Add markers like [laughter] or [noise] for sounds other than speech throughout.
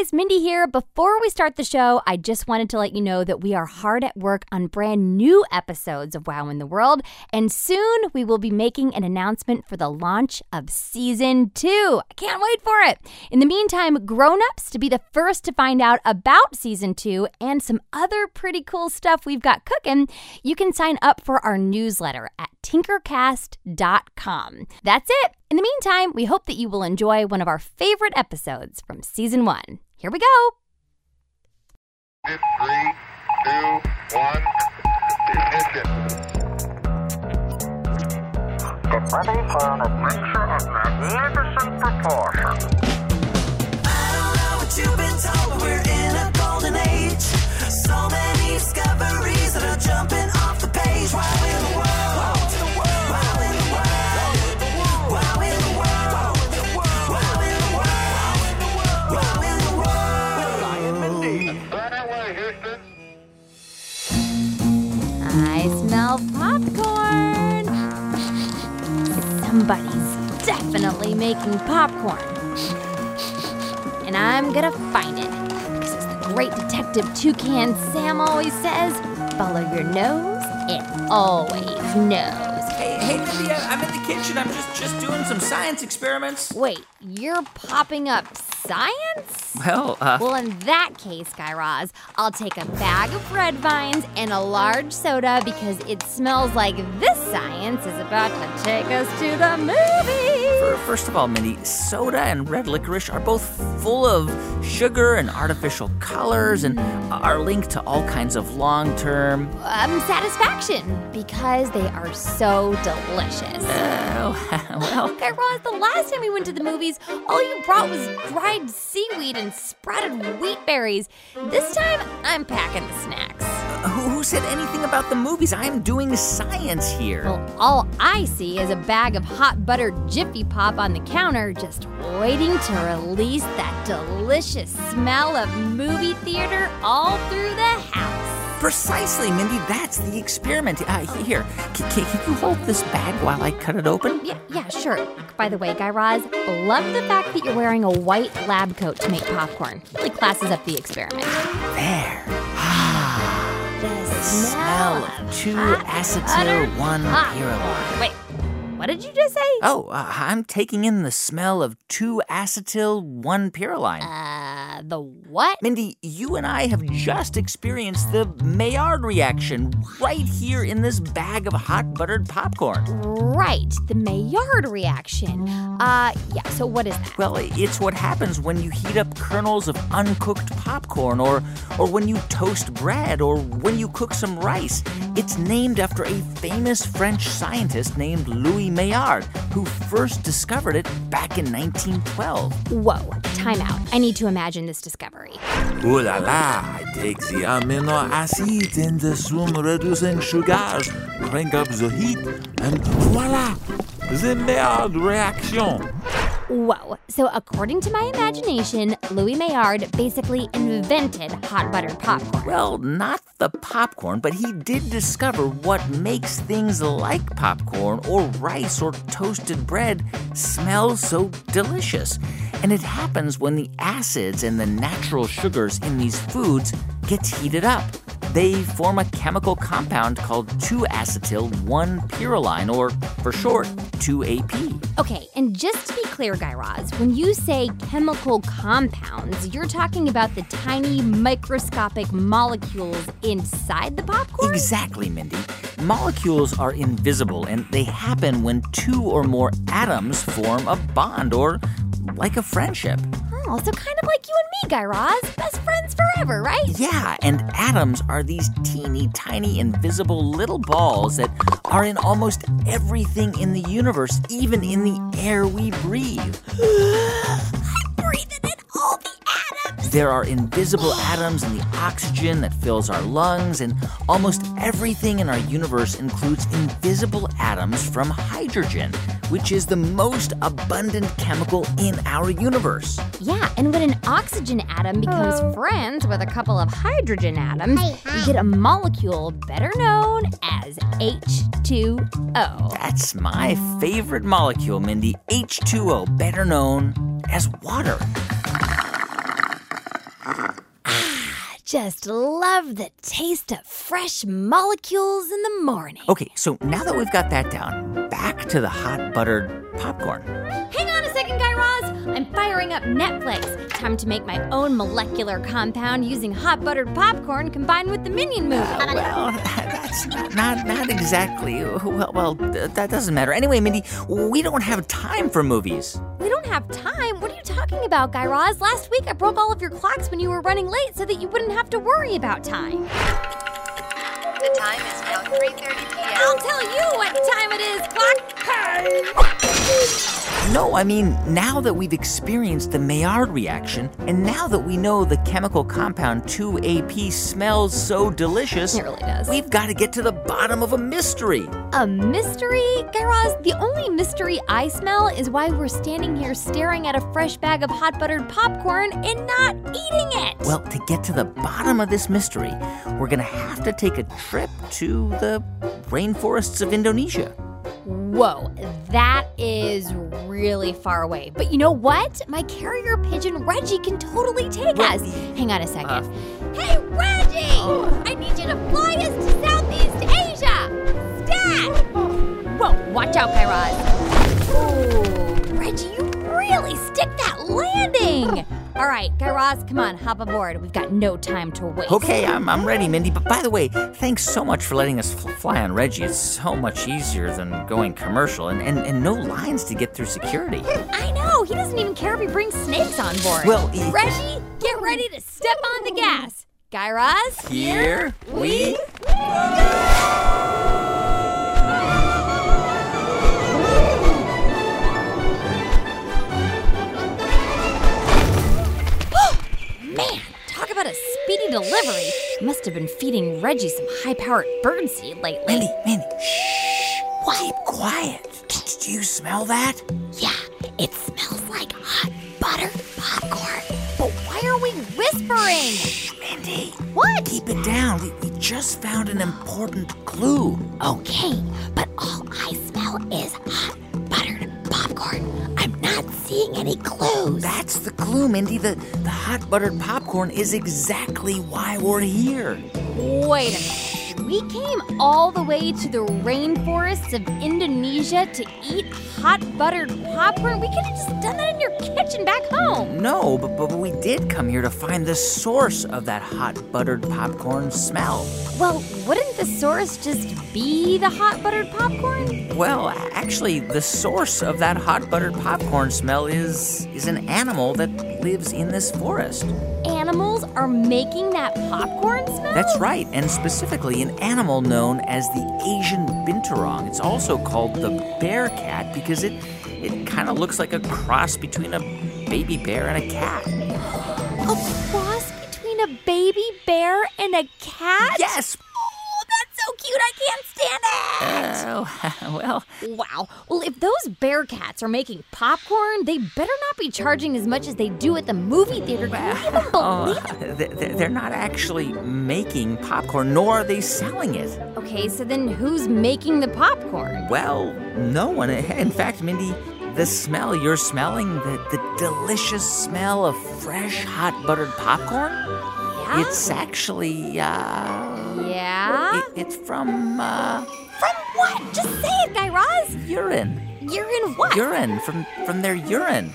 guys, Mindy here. Before we start the show, I just wanted to let you know that we are hard at work on brand new episodes of Wow in the World, and soon we will be making an announcement for the launch of season two. I can't wait for it. In the meantime, grown-ups, to be the first to find out about season two and some other pretty cool stuff we've got cooking, you can sign up for our newsletter at tinkercast.com. That's it. In the meantime, we hope that you will enjoy one of our favorite episodes from season one. Here we go. Three, two, one, ignition. Get ready for an adventure of magnificent proportions. Popcorn. Somebody's definitely making popcorn. And I'm gonna find it. Because as the great detective Toucan Sam always says, follow your nose, it always knows. Hey, hey, Mindy, I'm in the kitchen. I'm just just doing some science experiments. Wait, you're popping up science? Well, uh, Well, in that case, Guy Raz, I'll take a bag of red vines and a large soda because it smells like this science is about to take us to the movies. Fir- first of all, Mindy, soda and red licorice are both full of sugar and artificial colors and are linked to all kinds of long-term. Um, satisfaction because they are so delicious. Uh, [laughs] well, [laughs] Guy Raz, the last time we went to the movies, all you brought was dried seaweed and sprouted wheat berries. This time, I'm packing the snacks. who, who said anything about the movies? I'm doing science here. Well, all I see is a bag of hot buttered Jiffy Pop on the counter, just waiting to release that delicious smell of movie theater all through the house. Precisely, Mindy. That's the experiment. Uh, here, c- c- can you hold this bag while I cut it open? Yeah, yeah, sure. By the way, Guy Raz, love the fact that you're wearing a white lab coat to make popcorn. Really classes up the experiment. There. Ah. The smell of two acetyl one pyrroline. Wait, what did you just say? Oh, uh, I'm taking in the smell of 2-acetyl 1-pyrroline. Uh, the what? Mindy, you and I have just experienced the Maillard reaction right here in this bag of hot buttered popcorn. Right, the Maillard reaction. Uh, yeah, so what is that? Well, it's what happens when you heat up kernels of uncooked popcorn or or when you toast bread or when you cook some rice. It's named after a famous French scientist named Louis Maillard, who first discovered it back in 1912. Whoa, time out. I need to imagine this discovery. Ooh la la, I take the amino acids in the swim reducing sugars, crank up the heat, and voila, the Maillard reaction. Whoa, so according to my imagination, Louis Maillard basically invented hot buttered popcorn. Well, not the popcorn, but he did discover what makes things like popcorn or rice or toasted bread smell so delicious. And it happens when the acids and the natural sugars in these foods gets heated up. They form a chemical compound called 2-acetyl-1-pyrroline, or for short, 2AP. Okay, and just to be clear, Guy Raz, when you say chemical compounds, you're talking about the tiny microscopic molecules inside the popcorn? Exactly, Mindy. Molecules are invisible and they happen when two or more atoms form a bond or like a friendship. Oh, so kind of like you and me, Guy Raz. Best friends forever, right? Yeah, and atoms are these teeny tiny invisible little balls that are in almost everything in the universe, even in the air we breathe. [gasps] [gasps] [gasps] There are invisible atoms in the oxygen that fills our lungs, and almost everything in our universe includes invisible atoms from hydrogen, which is the most abundant chemical in our universe. Yeah, and when an oxygen atom becomes oh. friends with a couple of hydrogen atoms, you um. get a molecule better known as H2O. That's my favorite molecule, Mindy. H2O, better known as water. Just love the taste of fresh molecules in the morning. Okay, so now that we've got that down, back to the hot buttered popcorn. Hang on Guy Raz. I'm firing up Netflix. Time to make my own molecular compound using hot buttered popcorn combined with the Minion movie. Uh, well, that's not not, not exactly. Well, well, th- that doesn't matter. Anyway, Mindy, we don't have time for movies. we don't have time. What are you talking about, Guy Raz? Last week I broke all of your clocks when you were running late so that you wouldn't have to worry about time. The time is now 3:30 p.m. I'll tell you what time it is, clock. No, I mean, now that we've experienced the Maillard reaction, and now that we know the chemical compound 2AP smells so delicious, It really does. we've got to get to the bottom of a mystery. A mystery? Guy Raz, the only mystery I smell is why we're standing here staring at a fresh bag of hot buttered popcorn and not eating it. Well, to get to the bottom of this mystery, we're going to have to take a trip to the rainforests of Indonesia. Whoa, that is really far away. But you know what? My carrier pigeon Reggie can totally take us. Hang on a second. Uh. hey, Reggie! Oh. I need you to fly us to Southeast Asia! Stat! Whoa, watch out, Guy Raz. Ooh, Reggie, you really stick that landing! [laughs] All right, Guy Raz, come on, hop aboard. We've got no time to waste. Okay, I'm, I'm ready, Mindy. But by the way, thanks so much for letting us fl- fly on Reggie. It's so much easier than going commercial and, and, and no lines to get through security. I know. He doesn't even care if he brings snakes on board. Well, he- Reggie, get ready to step on the gas. Guy Raz, Here we Man, delivery. Must have been feeding Reggie some high-powered birdseed lately. Mindy, Mindy, shh. Keep quiet. Do you smell that? Yeah, it smells like hot butter popcorn. But why are we whispering? Shh, Mindy, What? keep it down. We, we just found an important clue. Okay, but all I smell is seeing any clues. That's the clue, Mindy. The, the hot buttered popcorn is exactly why we're here. Wait a minute. We came all the way to the rainforests of Indonesia to eat hot buttered popcorn. We could have just done that in your kitchen back home. No, but, but we did come here to find the source of that hot buttered popcorn smell. Well, wouldn't the source just be the hot buttered popcorn? Well, actually, the source of that hot buttered popcorn smell is is an animal that lives in this forest. Animals are making that popcorn smell? That's right, and specifically an animal known as the Asian binturong. It's also called the bear cat because it it kind of looks like a cross between a baby bear and a cat. a cross between a baby bear and a cat? Yes. Cute. I can't stand it. Oh, [laughs] well, Wow. Well, if those bear cats are making popcorn, they better not be charging as much as they do at the movie theater. Can you even oh, believe it? th- th- they're not actually making popcorn, nor are they selling it. Okay, so then who's making the popcorn? Well, no one. In fact, Mindy, the smell you're smelling, the, the delicious smell of fresh, hot buttered popcorn, Yeah? it's actually, uh, yeah? it, it's from, uh, From what? Just say it, Guy Raz. urine. Urine what? Urine, from, from their urine.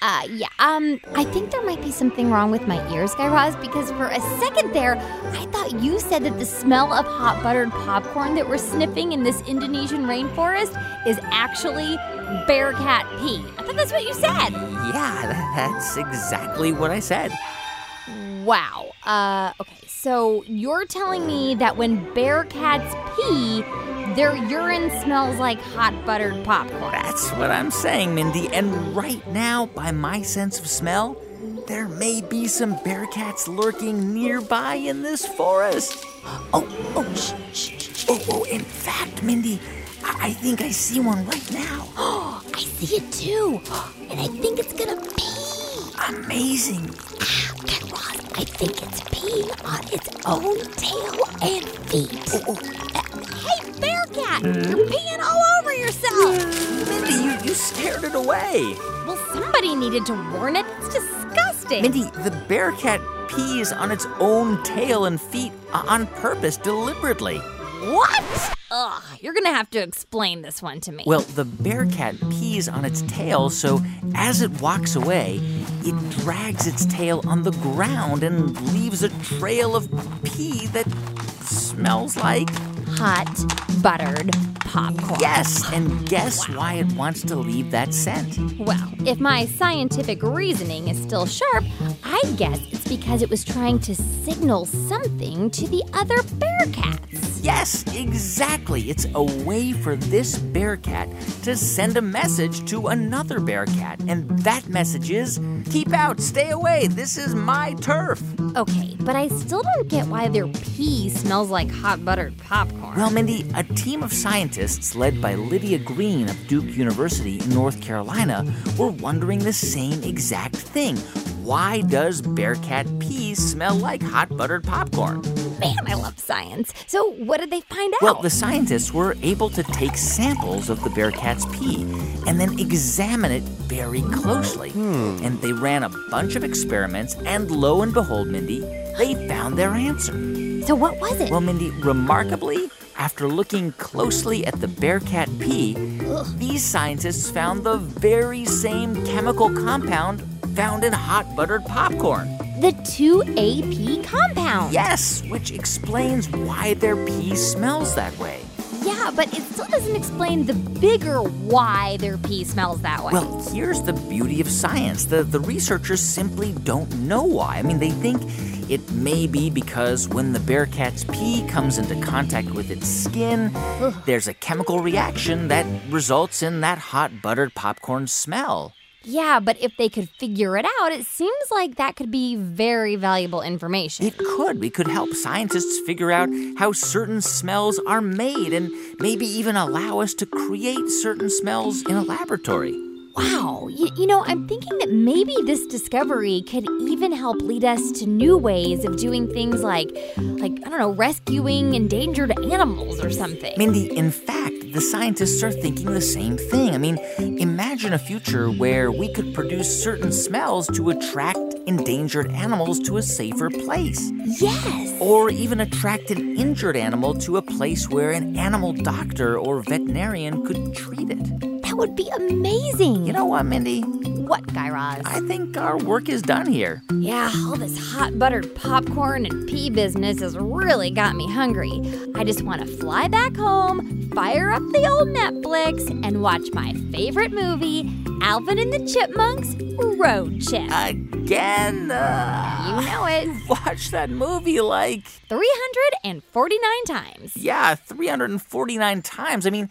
Uh, yeah, um, I think there might be something wrong with my ears, Guy Raz, because for a second there, I thought you said that the smell of hot buttered popcorn that we're sniffing in this Indonesian rainforest is actually bear cat pee. I thought that's what you said. Yeah, that's exactly what I said. Wow. Uh, okay, so you're telling me that when bear cats pee, their urine smells like hot buttered popcorn. That's what I'm saying, Mindy. And right now, by my sense of smell, there may be some bear cats lurking nearby in this forest. Oh, oh, shh, shh, shh. Oh, oh, in fact, Mindy, I, I think I see one right now. [gasps] I see it too, and I think it's gonna pee. Amazing. I think it's peeing on its own tail and feet. Oh, oh, Hey, Bearcat, hmm? you're peeing all over yourself. Mindy, you, you scared it away. Well, somebody needed to warn it. It's disgusting. Mindy, the Bearcat pees on its own tail and feet uh, on purpose, deliberately. What? You're gonna have to explain this one to me. Well, the bear cat pees on its tail, so as it walks away, it drags its tail on the ground and leaves a trail of pee that smells like. hot buttered popcorn. Yes, and guess why it wants to leave that scent? Well, if my scientific reasoning is still sharp, I guess it's because it was trying to signal something to the other bear cats. Yes, exactly. It's a way for this bear cat to send a message to another bear cat. And that message is keep out, stay away, this is my turf. Okay, but I still don't get why their pee smells like hot buttered popcorn. Well, Mindy, a team of scientists led by Lydia Greene of Duke University in North Carolina were wondering the same exact thing. Why does bearcat pee smell like hot buttered popcorn? man, I love science. So, what did they find out? Well, the scientists were able to take samples of the bear cat's pee and then examine it very closely. Hmm. And they ran a bunch of experiments, and lo and behold, Mindy, they found their answer. so what was it? Well, Mindy, remarkably, after looking closely at the bearcat pee, these scientists found the very same chemical compound found in hot buttered popcorn. the 2AP compound. Yes, which explains why their pee smells that way. Yeah, but it still doesn't explain the bigger why their pee smells that way. Well, here's the beauty of science. The, the researchers simply don't know why. I mean, they think it may be because when the bear cat's pee comes into contact with its skin, there's a chemical reaction that results in that hot buttered popcorn smell. Yeah, but if they could figure it out, it seems like that could be very valuable information. It could. We could help scientists figure out how certain smells are made and maybe even allow us to create certain smells in a laboratory. Wow. You, you know, I'm thinking that maybe this discovery could even help lead us to new ways of doing things like, like I don't know, rescuing endangered animals or something. Mindy, in fact, the scientists are thinking the same thing. I mean, imagine a future where we could produce certain smells to attract endangered animals to a safer place. yes. Or even attract an injured animal to a place where an animal doctor or veterinarian could treat it. That would be amazing. You know what, Mindy? what, Guy Raz? I think our work is done here. Yeah, all this hot buttered popcorn and pee business has really got me hungry. I just want to fly back home, fire up the old Netflix, and watch my favorite movie, Alvin and the Chipmunks Road Trip. Again? Uh, you know it. [laughs] watch that movie like, 349 times. yeah, 349 times. I mean,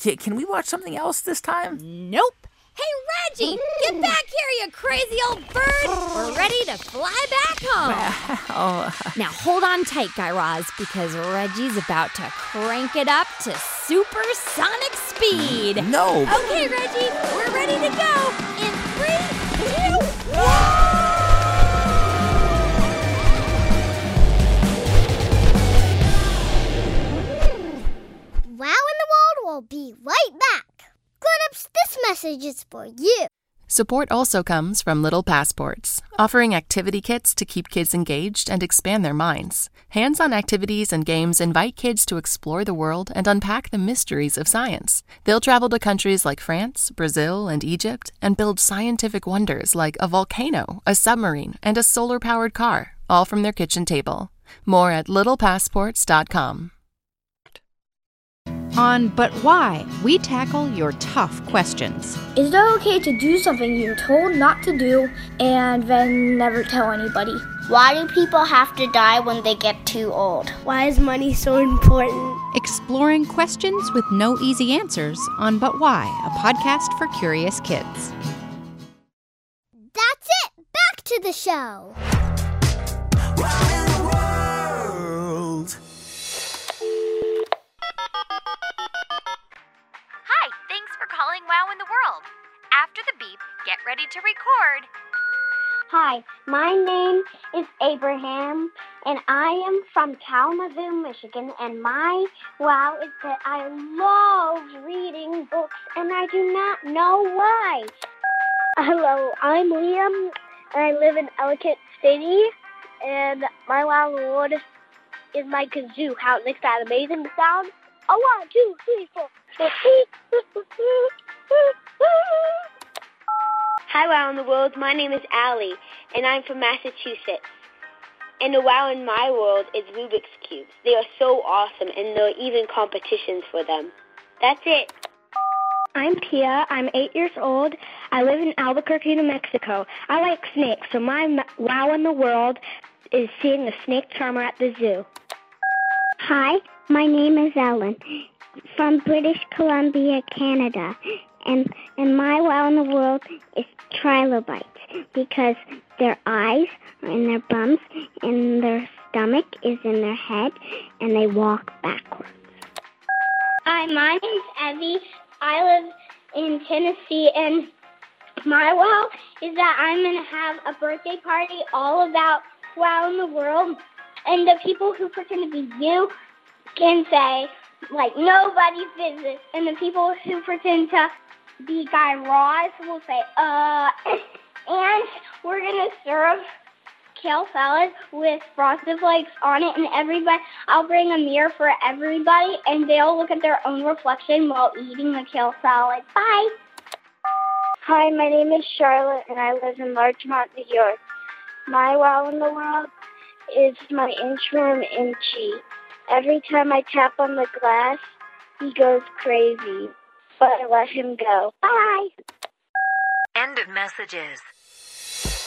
can we watch something else this time? Nope. Hey, Reggie, get back here, you crazy old bird. We're ready to fly back home. Now hold on tight, Guy Raz, because Reggie's about to crank it up to supersonic speed. No. Okay, Reggie, we're ready to go. In three, two, one. Message is for you. Support also comes from Little Passports, offering activity kits to keep kids engaged and expand their minds. Hands on activities and games invite kids to explore the world and unpack the mysteries of science. They'll travel to countries like France, Brazil, and Egypt and build scientific wonders like a volcano, a submarine, and a solar powered car, all from their kitchen table. More at littlepassports.com. On But Why, we tackle your tough questions. Is it okay to do something you're told not to do and then never tell anybody? Why do people have to die when they get too old? Why is money so important? Exploring questions with no easy answers on But Why, a podcast for curious kids. That's it. Back to the show. Hi, thanks for calling Wow in the World. After the beep, get ready to record. Hi, my name is Abraham, and I am from Kalamazoo, Michigan. And my wow is that I love reading books, and I do not know why. Hello, I'm Liam, and I live in Ellicott City. And my wow in is my kazoo. How it makes that amazing sound. A one, two, three, four. Hi, Wow in the World. My name is Allie, and I'm from Massachusetts. And the Wow in my world is Rubik's Cubes. They are so awesome, and there are even competitions for them. That's it. I'm Pia. I'm eight years old. I live in Albuquerque, New Mexico. I like snakes, so my wow in the world is seeing a snake charmer at the zoo. Hi, my name is Ellen from British Columbia, Canada. And and my wow in the world is trilobites because their eyes are in their bums and their stomach is in their head and they walk backwards. Hi, my name's Evie. I live in Tennessee and my wow is that I'm gonna have a birthday party all about wow in the world and the people who pretend to be you can say like nobody's business and the people who pretend to be Guy Raz will say, uh [coughs] and we're gonna serve kale salad with frosted flakes on it and everybody I'll bring a mirror for everybody and they'll look at their own reflection while eating the kale salad. Bye. Hi, my name is Charlotte and I live in Larchmont, New York. My wow in the world is my inchworm Inchi. Every time I tap on the glass, he goes crazy. But I let him go. Bye. End of messages.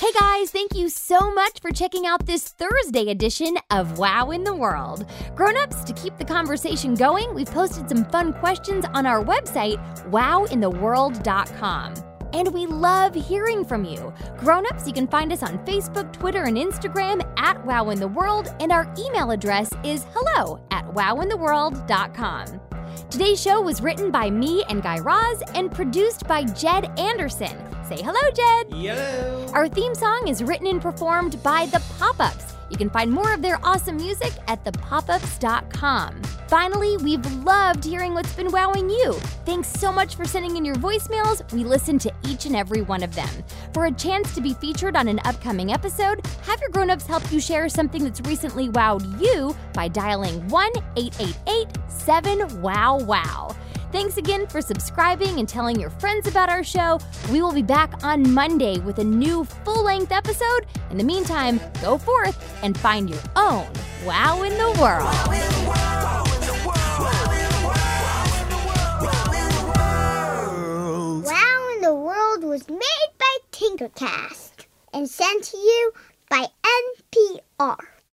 Hey guys, thank you so much for checking out this Thursday edition of Wow in the World. Grown-ups, to keep the conversation going, we've posted some fun questions on our website, wowintheworld.com. And we love hearing from you. Grown-ups, you can find us on Facebook, Twitter, and Instagram at Wow in the World, and our email address is hello at wowintheworld.com. Today's show was written by me and Guy Raz and produced by Jed Anderson. Say hello, Jed. Hello. Our theme song is written and performed by The Pop Ups. You can find more of their awesome music at thepopups.com. Finally, we've loved hearing what's been wowing you. Thanks so much for sending in your voicemails. We listen to each and every one of them. For a chance to be featured on an upcoming episode, have your grown-ups help you share something that's recently wowed you by dialing 1-888-7-WOW-WOW. Thanks again for subscribing and telling your friends about our show. We will be back on Monday with a new full length episode. In the meantime, go forth and find your own wow in the world. Wow in the World was made by Tinkercast and sent to you by NPR.